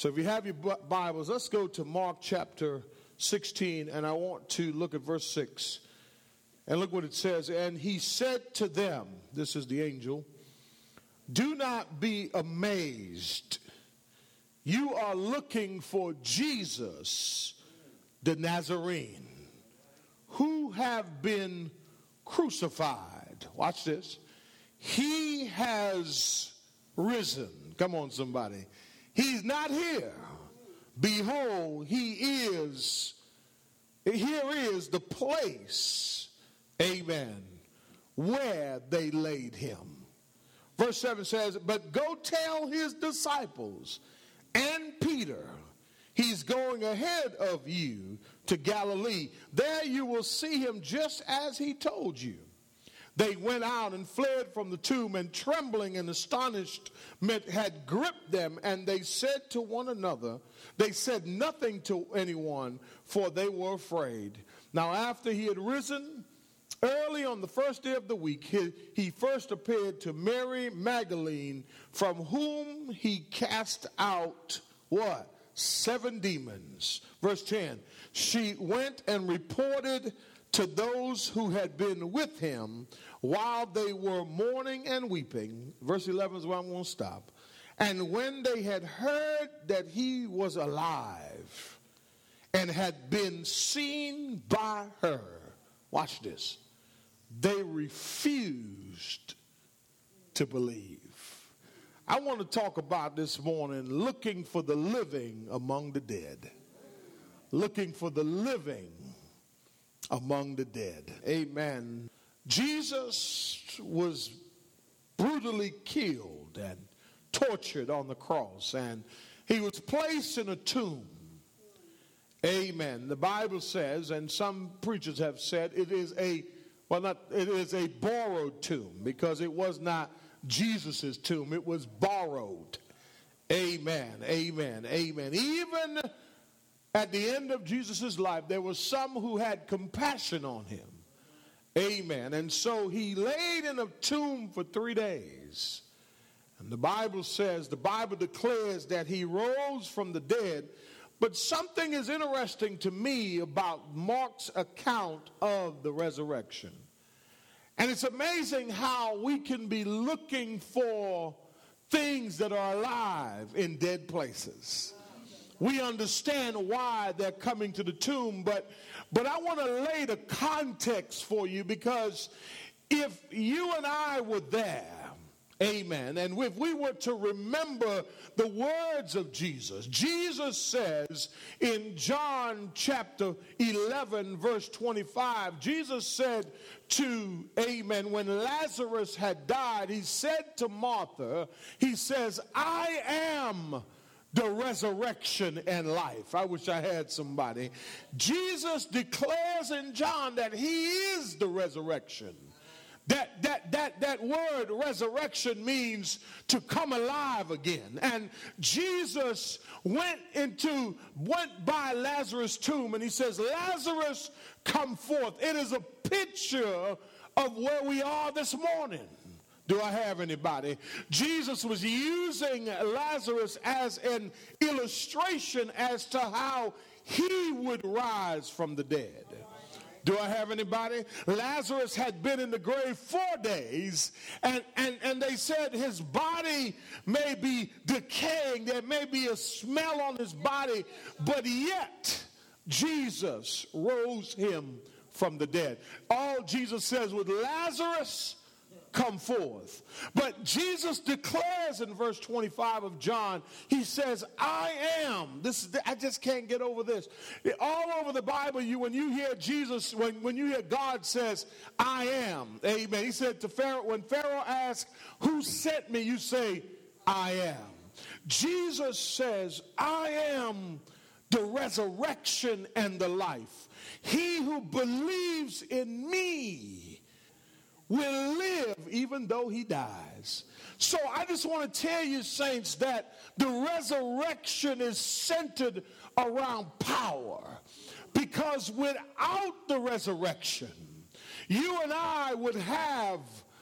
So if you have your Bibles, let's go to Mark chapter 16, and I want to look at verse 6. And look what it says. And he said to them, This is the angel, do not be amazed. You are looking for Jesus, the Nazarene, who have been crucified. Watch this. He has risen. Come on, somebody. He's not here. Behold, he is. Here is the place, amen, where they laid him. Verse 7 says, But go tell his disciples and Peter, he's going ahead of you to Galilee. There you will see him just as he told you. They went out and fled from the tomb, and trembling and astonishment had gripped them, and they said to one another, They said nothing to anyone, for they were afraid. Now, after he had risen, Early on the first day of the week, he, he, first appeared to Mary Magdalene, from whom he cast out what? Seven demons. Verse 10 She went and reported to those who had been with him while they were mourning and weeping. Verse 11 is where I'm going to stop. And when they had heard that he was alive and had been seen by her, watch this they refused to believe. I want to talk about this morning looking for the living among the dead. Looking for the living among the dead. Amen. Jesus was brutally killed and tortured on the cross, and he was placed in a tomb. Amen. The Bible says, and some preachers have said, it is a well, not, it is a borrowed tomb because it was not Jesus' tomb, it was borrowed. Amen, amen, amen. Even at the end of Jesus' life, there were some who had compassion on him. Amen. And so he laid in a tomb for three days. And the Bible says, the Bible declares that he rose from the dead. But something is interesting to me about Mark's account of the resurrection. And it's amazing how we can be looking for things that are alive in dead places. We understand why they're coming to the tomb, but but I want to lay the context for you because if you and I were there Amen. And if we were to remember the words of Jesus, Jesus says in John chapter 11, verse 25, Jesus said to, Amen, when Lazarus had died, he said to Martha, He says, I am the resurrection and life. I wish I had somebody. Jesus declares in John that he is the resurrection that, that, that, that word resurrection means to come alive again. And Jesus went into, went by Lazarus' tomb and he says, Lazarus, come forth. It is a picture of where we are this morning. Do I have anybody? Jesus was using Lazarus as an illustration as to how he would rise from the dead. Do I have anybody? Lazarus had been in the grave four days, and, and, and they said his body may be decaying. There may be a smell on his body, but yet Jesus rose him from the dead. All Jesus says with Lazarus, come forth. But Jesus declares in verse 25 of John, he says, I am. This is, I just can't get over this. All over the Bible, you when you hear Jesus, when, when you hear God says, I am. Amen. He said to Pharaoh, when Pharaoh asked, Who sent me? You say, I am. Jesus says, I am the resurrection and the life. He who believes in me will live even though he dies. So I just want to tell you, saints, that the resurrection is centered around power. Because without the resurrection, you and I would have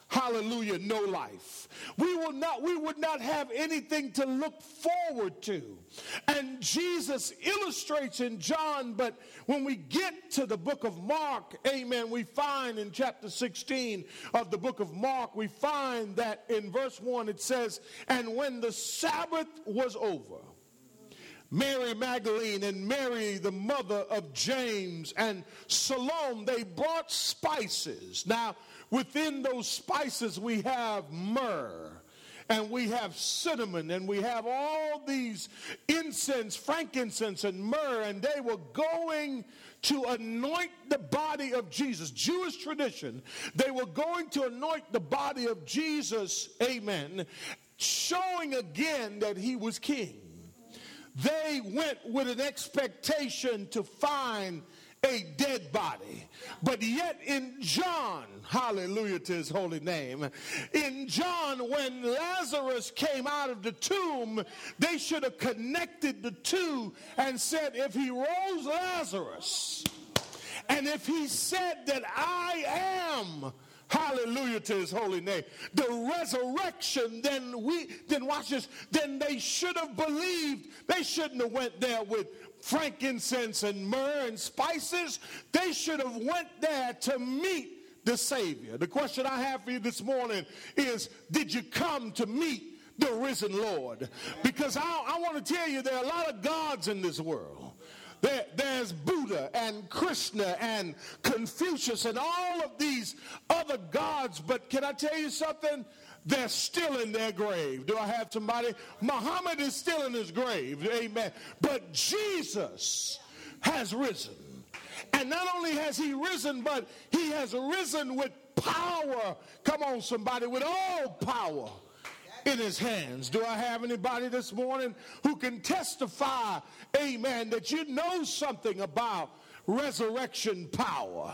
hallelujah, no life. We will not, we would not have anything to look forward to. And Jesus illustrates in John, but when we get to the book of Mark, amen, we find in chapter 16 of the book of Mark, we find that in verse 1 it says, And when the Sabbath was over, Mary Magdalene and Mary, the mother of James, and Salome, they brought spices. Now, within those spices, we have myrrh and we have cinnamon and we have all these incense, frankincense, and myrrh, and they were going to anoint the body of Jesus. Jewish tradition, they were going to anoint the body of Jesus, amen, showing again that he was king. They went with an expectation to find a dead body. But yet in John, hallelujah to his holy name, in John, when Lazarus came out of the tomb, they should have connected the two and said, if he rose Lazarus, and if he said that I am, Hallelujah to his holy name. The resurrection, then we then watch this, then they should have believed. They shouldn't have went there with frankincense and myrrh and spices. They should have went there to meet the Savior. The question I have for you this morning is, did you come to meet the risen Lord? Because I, I want to tell you there are a lot of gods in this world. There, there's Buddha and Krishna and Confucius and all of these other gods. But can I tell you something? They're still in their grave. Do I have somebody? Muhammad is still in his grave. Amen. But Jesus has risen. And not only has he risen, but he has risen with power. Come on, somebody, with all power in his hands. Do I have anybody this morning who can testify, amen, that you know something about resurrection power?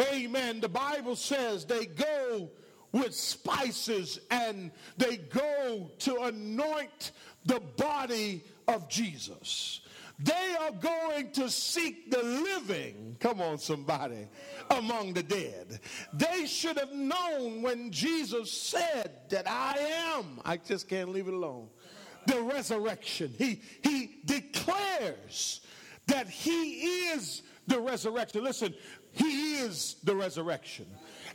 Amen. The Bible says they go with spices and they go to anoint the body of Jesus. They are going to seek the living, come on, somebody, among the dead. They should have known when Jesus said that I am, I just can't leave it alone, the resurrection. He, he declares that he is the resurrection. Listen, he is the resurrection.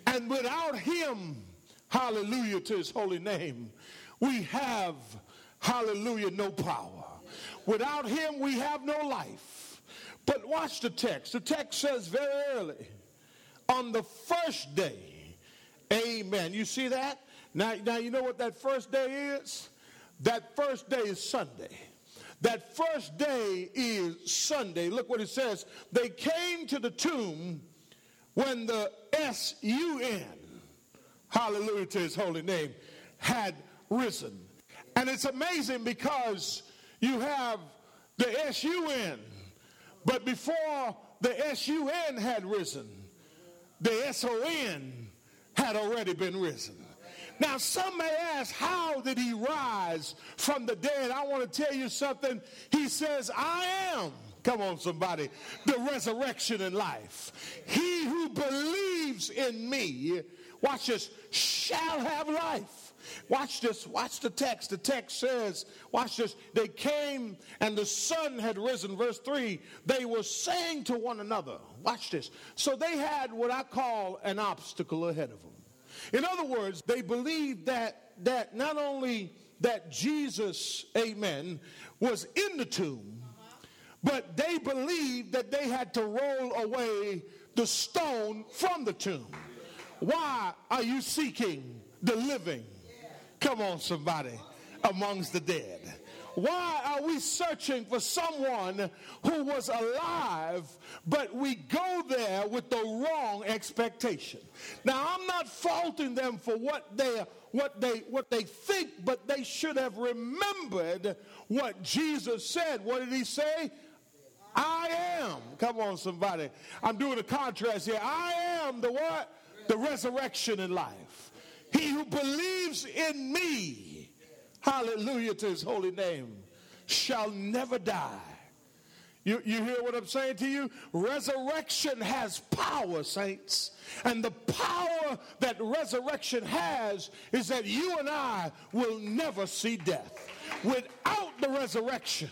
And without him, hallelujah to his holy name, we have, hallelujah, no power. Without him, we have no life. But watch the text. The text says very early, on the first day, amen. You see that? Now, now you know what that first day is? That first day is Sunday. That first day is Sunday. Look what it says. They came to the tomb when the S-U-N, hallelujah to his holy name, had risen. And it's amazing because you have the S-U-N. But before the S-U-N had risen, the S-O-N had already been risen. Now, some may ask, how did he rise from the dead? I want to tell you something. He says, I am. Come on, somebody. The resurrection and life. He who believes in me, watch this, shall have life. Watch this. Watch the text. The text says, watch this. They came and the sun had risen. Verse 3. They were saying to one another, watch this. So they had what I call an obstacle ahead of them. In other words, they believed that, that not only that Jesus, amen, was in the tomb, but they believed that they had to roll away the stone from the tomb. Why are you seeking the living Come on, somebody, amongst the dead. Why are we searching for someone who was alive, but we go there with the wrong expectation? Now, I'm not faulting them for what they what they what they think, but they should have remembered what Jesus said. What did he say? I am. Come on, somebody. I'm doing a contrast here. I am the what? The resurrection in life. He who believes in me, hallelujah to his holy name, shall never die. You, you hear what I'm saying to you? Resurrection has power, saints. And the power that resurrection has is that you and I will never see death. Without the resurrection,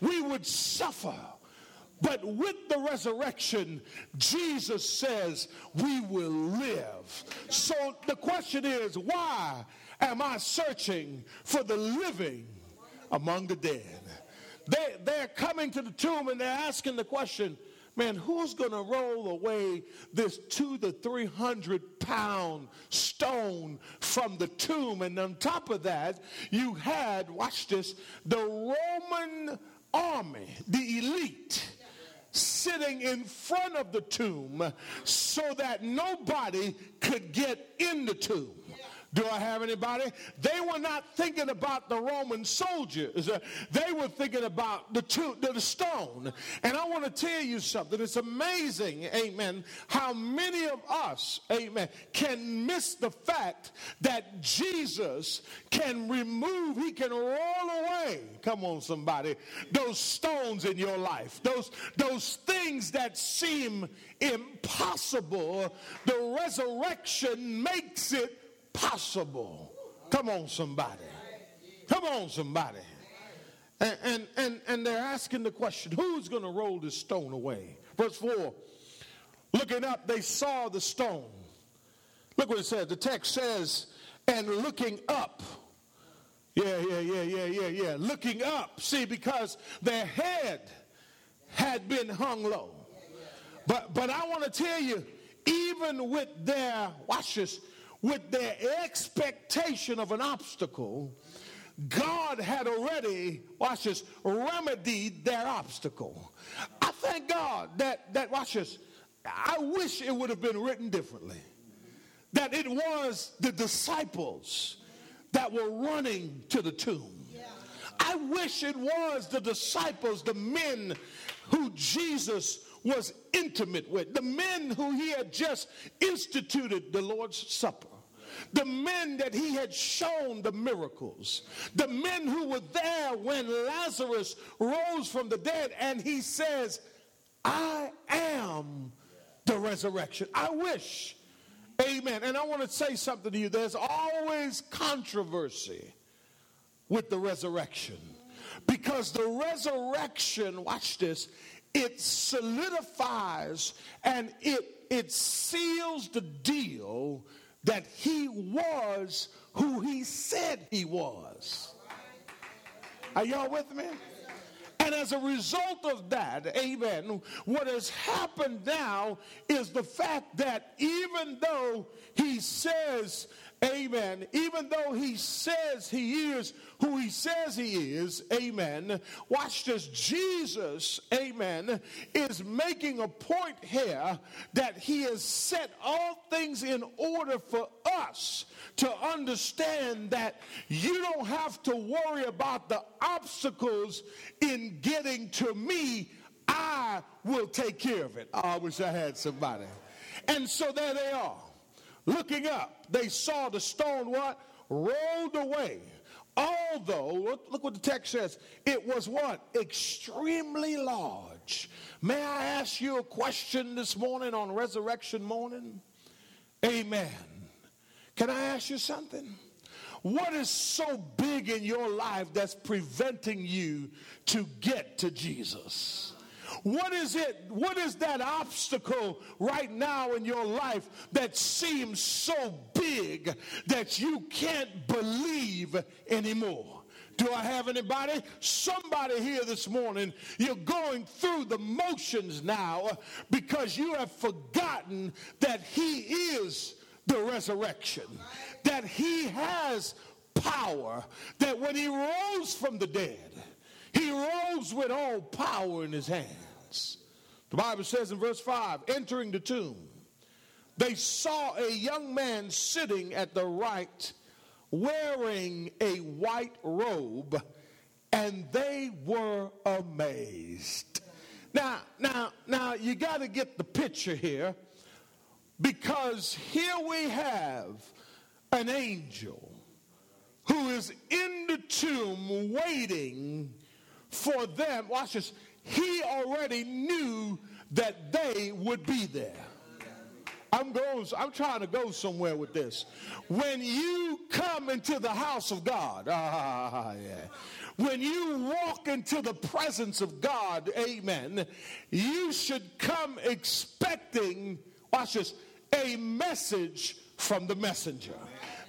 we would suffer. But with the resurrection, Jesus says we will live. So the question is, why am I searching for the living among the dead? They, they're coming to the tomb and they're asking the question, man, who's going to roll away this two to three hundred pound stone from the tomb? And on top of that, you had, watch this, the Roman army, the elite, sitting in front of the tomb so that nobody could get in the tomb. Do I have anybody? They were not thinking about the Roman soldiers. They were thinking about the, two, the stone. And I want to tell you something. It's amazing, amen, how many of us, amen, can miss the fact that Jesus can remove, he can roll away, come on somebody, those stones in your life, those, those things that seem impossible. The resurrection makes it possible. Come on, somebody. Come on, somebody. And, and, and, and they're asking the question who's going to roll this stone away? Verse 4 Looking up, they saw the stone. Look what it says. The text says, and looking up. Yeah, yeah, yeah, yeah, yeah, yeah. Looking up. See, because their head had been hung low. But but I want to tell you, even with their watch this, with their expectation of an obstacle, God had already, watch this, remedied their obstacle. I thank God that, that watch this, I wish it would have been written differently. That it was the disciples that were running to the tomb. I wish it was the disciples, the men who Jesus was intimate with, the men who he had just instituted the Lord's Supper the men that he had shown the miracles, the men who were there when Lazarus rose from the dead, and he says, I am the resurrection. I wish. Amen. And I want to say something to you. There's always controversy with the resurrection. Because the resurrection, watch this, it solidifies and it, it seals the deal that he was who he said he was. Are y'all with me? And as a result of that, amen, what has happened now is the fact that even though he says, amen, even though he says he is who he says he is, amen, watch this, Jesus, amen, is making a point here that he has set all things in order for us to understand that you don't have to worry about the obstacles in getting to me. I will take care of it. I wish I had somebody. And so there they are. Looking up, they saw the stone what? Rolled away. Although, look what the text says, it was what? Extremely large. May I ask you a question this morning on resurrection morning? Amen. Can I ask you something? What is so big in your life that's preventing you to get to Jesus? What is it? What is that obstacle right now in your life that seems so big that you can't believe anymore? Do I have anybody? Somebody here this morning, you're going through the motions now because you have forgotten that He is the resurrection, that He has power, that when He rose from the dead, He rose with all power in His hands. The Bible says in verse 5 entering the tomb, they saw a young man sitting at the right wearing a white robe, and they were amazed. Now, now, now, you got to get the picture here because here we have an angel who is in the tomb waiting for them. Watch this. He already knew that they would be there. I'm going, I'm trying to go somewhere with this. When you come into the house of God, ah, yeah. When you walk into the presence of God, amen, you should come expecting, watch this, a message from the messenger.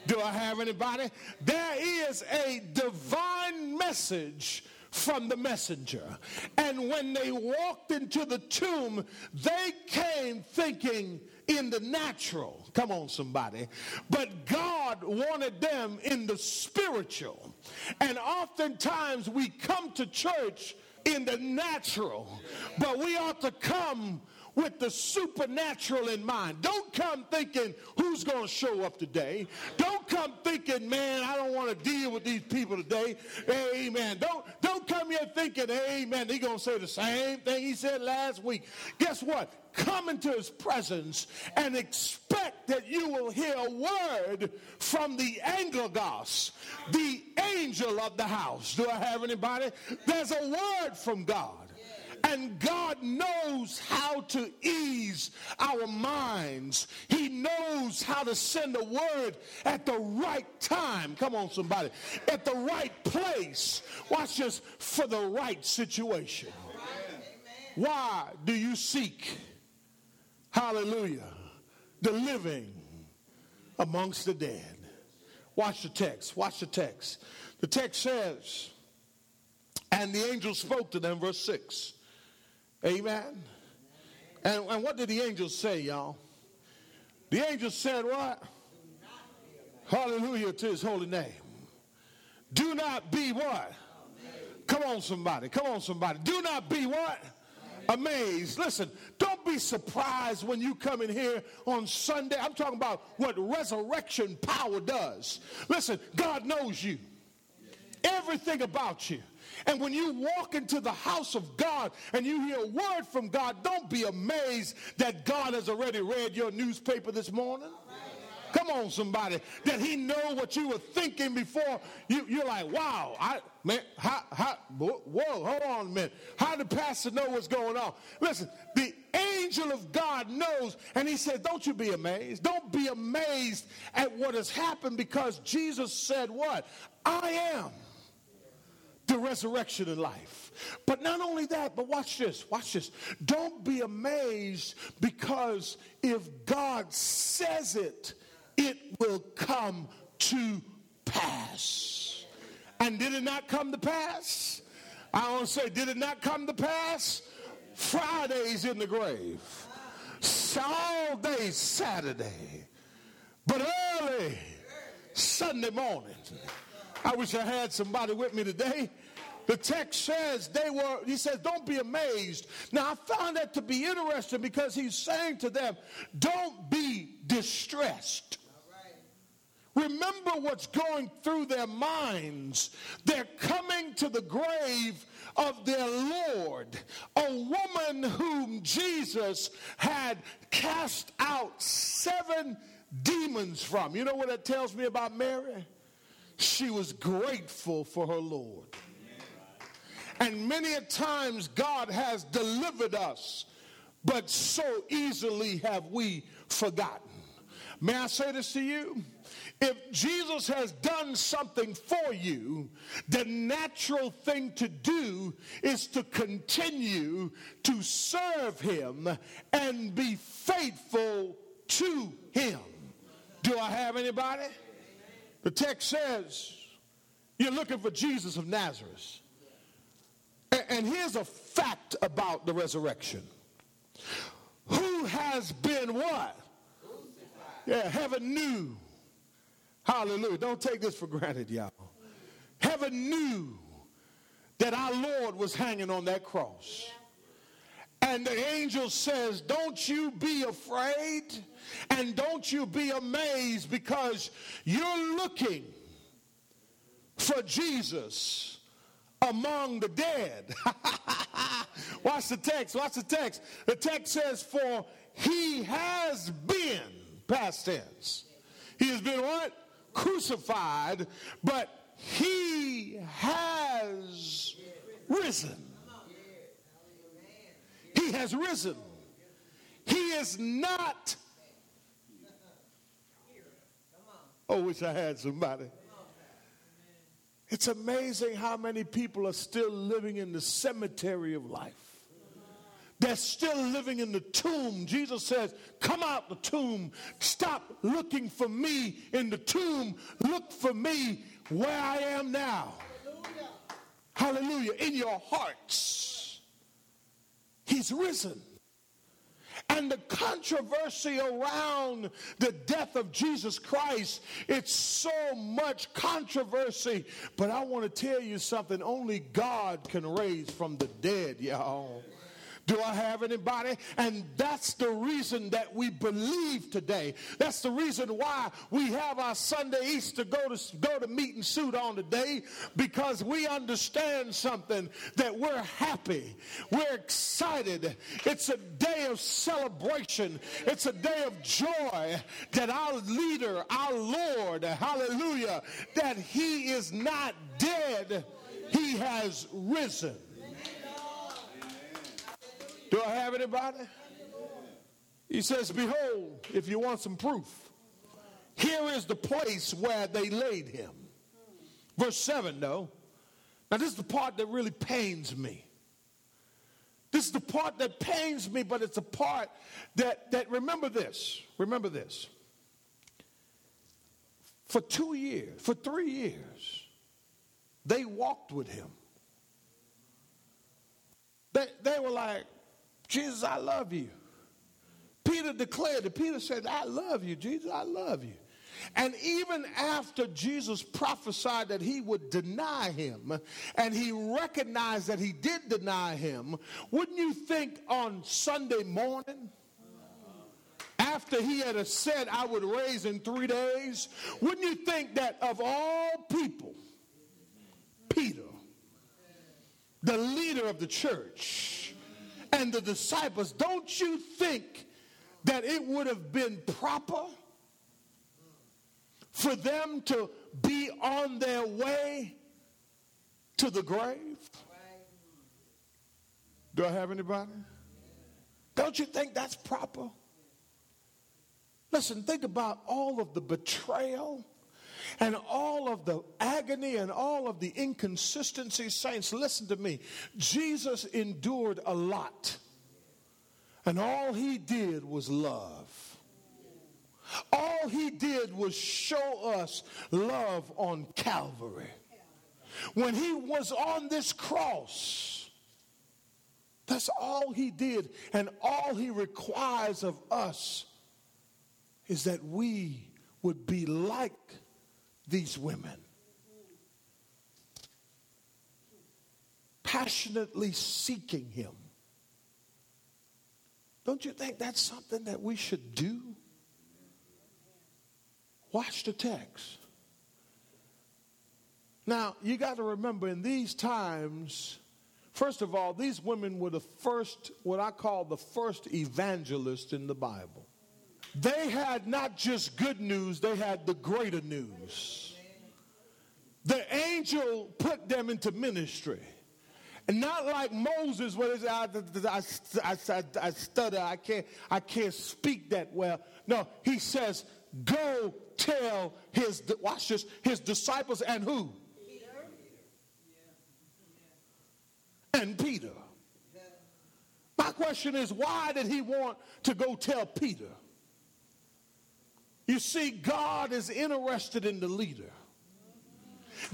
Do I have anybody? There is a divine message from the messenger. And when they walked into the tomb, they came thinking in the natural. Come on, somebody. But God wanted them in the spiritual. And oftentimes we come to church in the natural, but we ought to come with the supernatural in mind. Don't come thinking who's going to show up today. Don't come thinking, man, I don't want to deal with these people today. Amen. Don't don't come here thinking, amen, he's going to say the same thing he said last week. Guess what? Come into his presence and expect that you will hear a word from the angelos, the angel of the house. Do I have anybody? There's a word from God. And God knows how to ease our minds. He knows how to send a word at the right time. Come on, somebody. At the right place. Watch this for the right situation. Why do you seek, hallelujah, the living amongst the dead? Watch the text. Watch the text. The text says, and the angel spoke to them, verse 6. Amen. And, and what did the angels say, y'all? The angels said what? Hallelujah to his holy name. Do not be what? Come on, somebody. Come on, somebody. Do not be what? Amazed. Listen, don't be surprised when you come in here on Sunday. I'm talking about what resurrection power does. Listen, God knows you, everything about you. And when you walk into the house of God and you hear a word from God, don't be amazed that God has already read your newspaper this morning. Come on, somebody. That he know what you were thinking before. You, you're like, wow, I man, how, how, whoa, hold on a minute. How did pastor know what's going on? Listen, the angel of God knows, and he said, Don't you be amazed. Don't be amazed at what has happened because Jesus said, What? I am the resurrection and life. But not only that, but watch this, watch this. Don't be amazed because if God says it, it will come to pass. And did it not come to pass? I want to say, did it not come to pass? Friday's in the grave. All day Saturday. But early Sunday morning. I wish I had somebody with me today. The text says they were, he says, don't be amazed. Now, I found that to be interesting because he's saying to them, don't be distressed. Remember what's going through their minds. They're coming to the grave of their Lord, a woman whom Jesus had cast out seven demons from. You know what that tells me about Mary? She was grateful for her Lord. And many a times God has delivered us, but so easily have we forgotten. May I say this to you? If Jesus has done something for you, the natural thing to do is to continue to serve him and be faithful to him. Do I have anybody? The text says you're looking for Jesus of Nazareth. And here's a fact about the resurrection. Who has been what? Yeah, heaven knew. Hallelujah. Don't take this for granted, y'all. Heaven knew that our Lord was hanging on that cross. And the angel says, Don't you be afraid and don't you be amazed because you're looking for Jesus among the dead. Watch the text. Watch the text. The text says, For he has been, past tense. He has been what? Crucified, but he has risen. Has risen. He is not Oh, wish I had somebody. It's amazing how many people are still living in the cemetery of life. They're still living in the tomb. Jesus says, Come out the tomb. Stop looking for me in the tomb. Look for me where I am now. Hallelujah. Hallelujah. In your hearts. He's risen. And the controversy around the death of Jesus Christ, it's so much controversy. But I want to tell you something only God can raise from the dead, y'all. Do I have anybody? And that's the reason that we believe today. That's the reason why we have our Sunday Easter go to go to meet and suit on today because we understand something that we're happy. We're excited. It's a day of celebration. It's a day of joy that our leader, our Lord, hallelujah, that he is not dead. He has risen. Do I have anybody? He says, Behold, if you want some proof, here is the place where they laid him. Verse 7, though. Now, this is the part that really pains me. This is the part that pains me, but it's a part that, that remember this. Remember this. For two years, for three years, they walked with him. They, they were like, Jesus, I love you. Peter declared it. Peter said, I love you, Jesus, I love you. And even after Jesus prophesied that he would deny him, and he recognized that he did deny him, wouldn't you think on Sunday morning, after he had said, I would raise in three days, wouldn't you think that of all people, Peter, the leader of the church, and the disciples, don't you think that it would have been proper for them to be on their way to the grave? Do I have anybody? Don't you think that's proper? Listen, think about all of the betrayal and all of the agony and all of the inconsistency. Saints, listen to me. Jesus endured a lot, and all he did was love. All he did was show us love on Calvary. When he was on this cross, that's all he did, and all he requires of us is that we would be like these women. Passionately seeking Him. Don't you think that's something that we should do? Watch the text. Now, you got to remember in these times, first of all, these women were the first, what I call the first evangelists in the Bible. They had not just good news, they had the greater news. The angel put them into ministry. And not like Moses, where I, I, I, I stutter, I can't, I can't speak that well. No, he says, go tell his, watch this, his disciples and who? Peter. And Peter. My question is, why did he want to go tell Peter? You see, God is interested in the leader.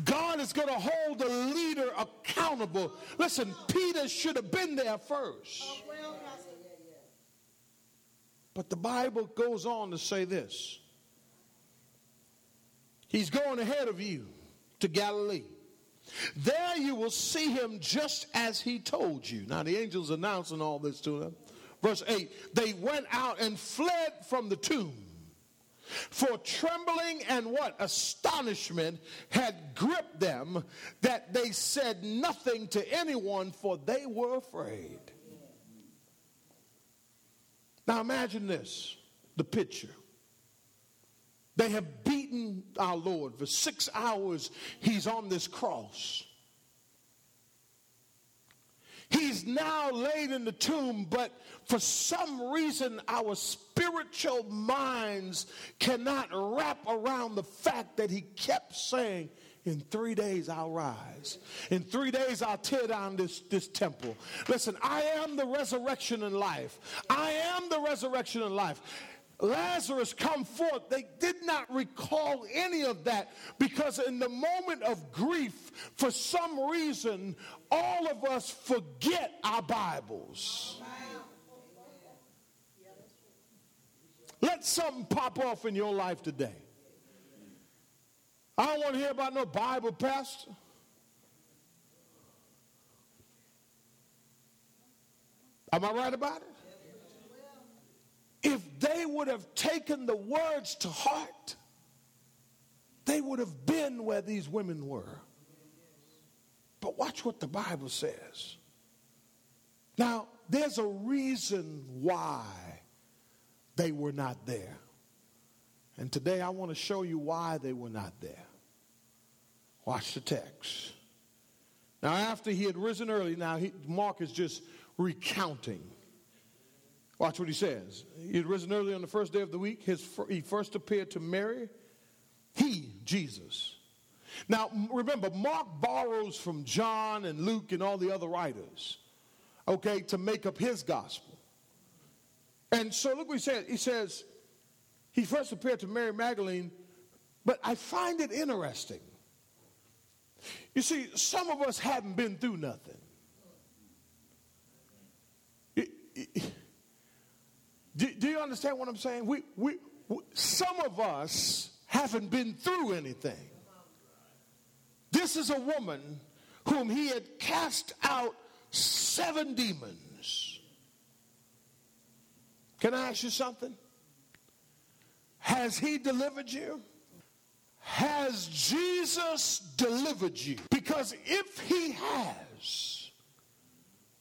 God is going to hold the leader accountable. Listen, Peter should have been there first. Oh, but the Bible goes on to say this He's going ahead of you to Galilee. There you will see him just as he told you. Now, the angels announcing all this to them. Verse 8 They went out and fled from the tomb for trembling and what? Astonishment had gripped them that they said nothing to anyone, for they were afraid. Now imagine this the picture. They have beaten our Lord for six hours, he's on this cross. He's now laid in the tomb, but for some reason, our spiritual minds cannot wrap around the fact that he kept saying, in three days I'll rise. In three days I'll tear down this, this temple. Listen, I am the resurrection and life. I am the resurrection and life. Lazarus come forth. They did not recall any of that because in the moment of grief, for some reason, all of us forget our Bibles. Let something pop off in your life today. I don't want to hear about no Bible pastor. Am I right about it? If they would have taken the words to heart, they would have been where these women were. What the Bible says. Now, there's a reason why they were not there. And today I want to show you why they were not there. Watch the text. Now, after he had risen early, now he, Mark is just recounting. Watch what he says. He had risen early on the first day of the week. His, he first appeared to Mary. He, Jesus. Now, remember, Mark borrows from John and Luke and all the other writers, okay, to make up his gospel. And so look what he says. He says, he first appeared to Mary Magdalene, but I find it interesting. You see, some of us haven't been through nothing. Do, you understand what I'm saying? We, we, some of us haven't been through anything. This is a woman whom he had cast out seven demons. Can I ask you something? Has he delivered you? Has Jesus delivered you? Because if he has,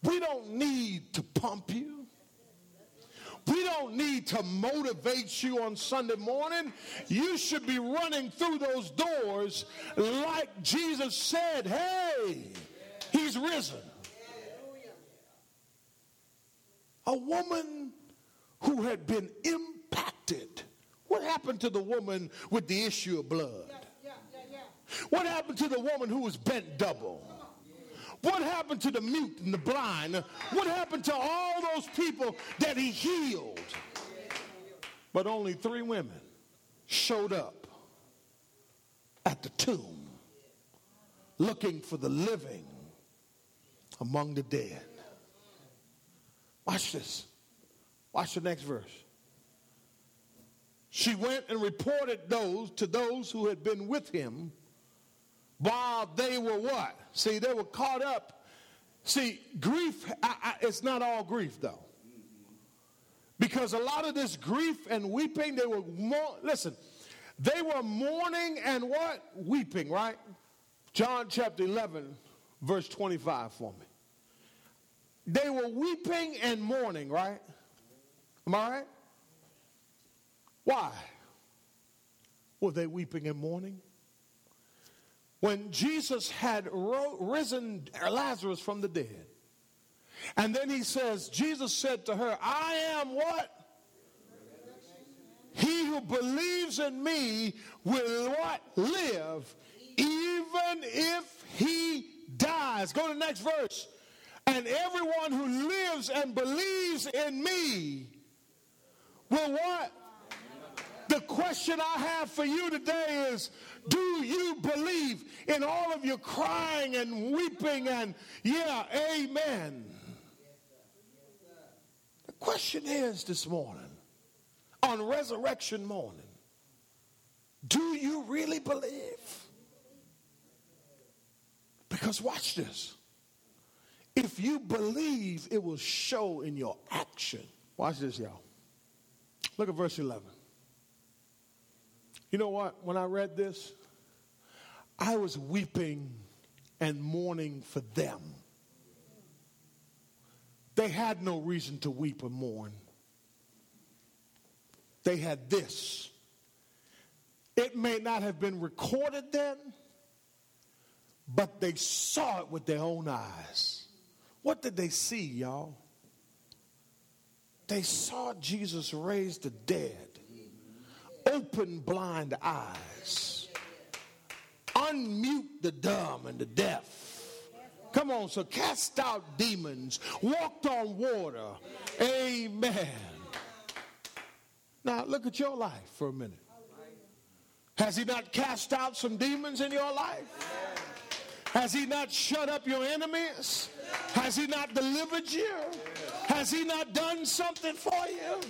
we don't need to pump you. We don't need to motivate you on Sunday morning. You should be running through those doors like Jesus said, hey, he's risen. A woman who had been impacted. What happened to the woman with the issue of blood? What happened to the woman who was bent double? What happened to the mute and the blind? What happened to all those people that he healed? But only three women showed up at the tomb looking for the living among the dead. Watch this. Watch the next verse. She went and reported those to those who had been with him while they were what? See, they were caught up. See, grief, I, I, it's not all grief though. Because a lot of this grief and weeping, they were more, listen, they were mourning and what? Weeping, right? John chapter 11, verse 25 for me. They were weeping and mourning, right? Am I right? Why? Were they weeping and mourning? When Jesus had ro- risen Lazarus from the dead. And then he says, Jesus said to her, I am what? He who believes in me will what? Live, even if he dies. Go to the next verse. And everyone who lives and believes in me will what? The question I have for you today is do you believe in all of your crying and weeping and, yeah, amen? The question is this morning, on resurrection morning, do you really believe? Because watch this. If you believe, it will show in your action. Watch this, y'all. Look at verse 11. You know what? When I read this, I was weeping and mourning for them. They had no reason to weep or mourn. They had this. It may not have been recorded then, but they saw it with their own eyes. What did they see, y'all? They saw Jesus raise the dead, open blind eyes, unmute the dumb and the deaf. Come on, so cast out demons, walked on water. Amen. Now look at your life for a minute. Has he not cast out some demons in your life? Has he not shut up your enemies? Has he not delivered you? Has he not done something for you?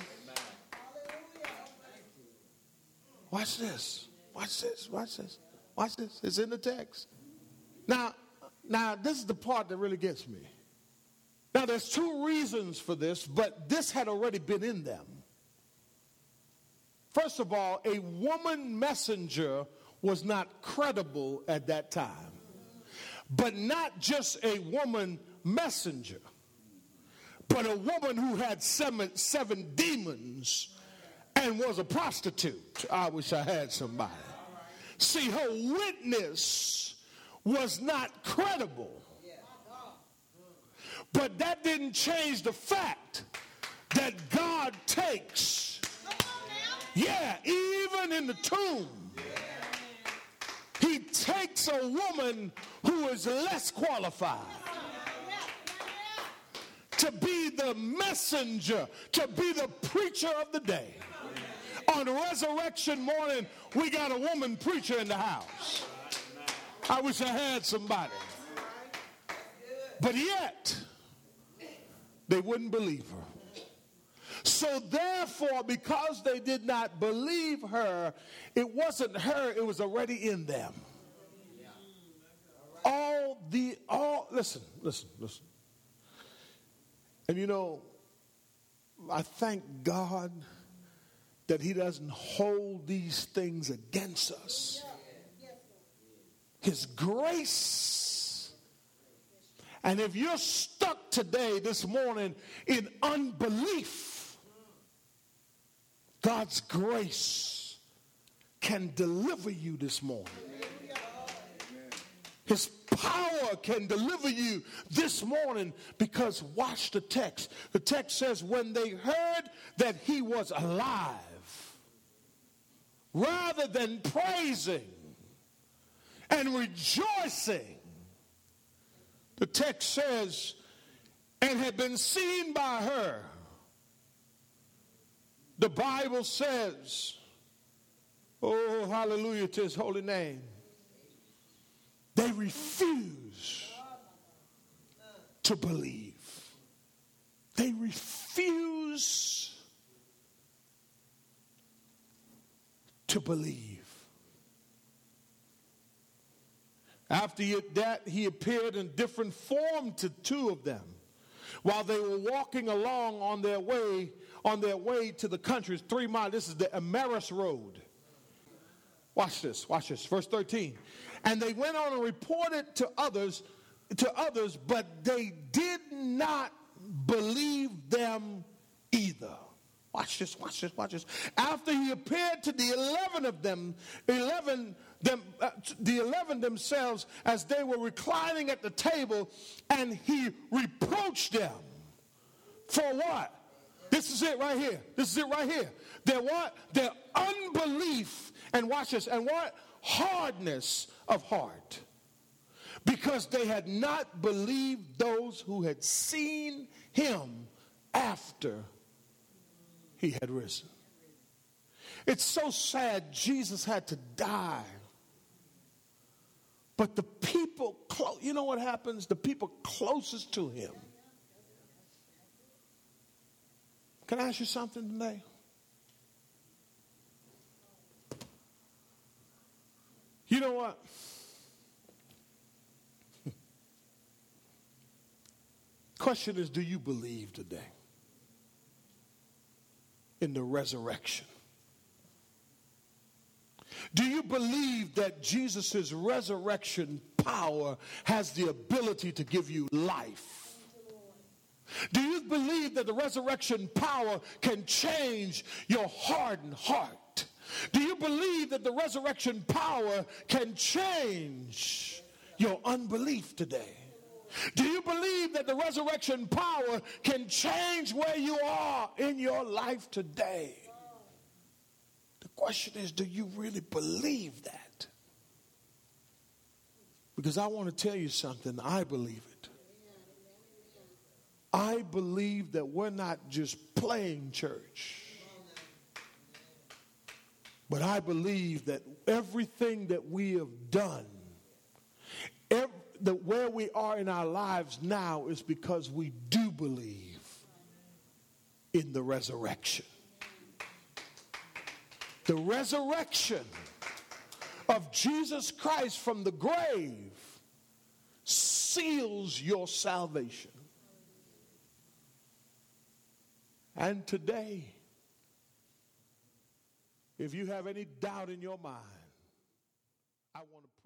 Watch this. Watch this. Watch this. Watch this. It's in the text. Now, now this is the part that really gets me. Now there's two reasons for this, but this had already been in them. First of all, a woman messenger was not credible at that time. But not just a woman messenger, but a woman who had seven, seven demons and was a prostitute. I wish I had somebody. See, her witness was not credible. But that didn't change the fact that God takes, yeah, even in the tomb, he takes a woman who is less qualified to be the messenger, to be the preacher of the day. On resurrection morning, we got a woman preacher in the house. I wish I had somebody. But yet, they wouldn't believe her. So therefore, because they did not believe her, it wasn't her, it was already in them. All the, all, listen, listen, listen. And you know, I thank God that He doesn't hold these things against us. His grace. And if you're stuck today, this morning, in unbelief, God's grace can deliver you this morning. His power can deliver you this morning because watch the text. The text says, when they heard that he was alive, rather than praising and rejoicing, the text says, and had been seen by her. The Bible says, oh, hallelujah to his holy name they refuse to believe. They refuse to believe. After that, he appeared in different form to two of them while they were walking along on their way on their way to the country. Three miles. This is the Emmaus Road. Watch this. Watch this. Verse 13. And they went on and reported to others, to others, but they did not believe them either. Watch this, watch this, watch this. After he appeared to the 11 of them, 11 them, uh, the 11 themselves as they were reclining at the table, and he reproached them for what? This is it right here. This is it right here. Their what? Their unbelief. And watch this. And what? hardness of heart because they had not believed those who had seen him after he had risen. It's so sad Jesus had to die. But the people, close, you know what happens? The people closest to him. Can I ask you something today? You know what? Question is do you believe today in the resurrection? Do you believe that Jesus' resurrection power has the ability to give you life? Do you believe that the resurrection power can change your hardened heart? Do you believe that the resurrection power can change your unbelief today? Do you believe that the resurrection power can change where you are in your life today? The question is do you really believe that? Because I want to tell you something, I believe it. I believe that we're not just playing church. But I believe that everything that we have done, every, that where we are in our lives now is because we do believe in the resurrection. The resurrection of Jesus Christ from the grave seals your salvation. And today, if you have any doubt in your mind, I want to.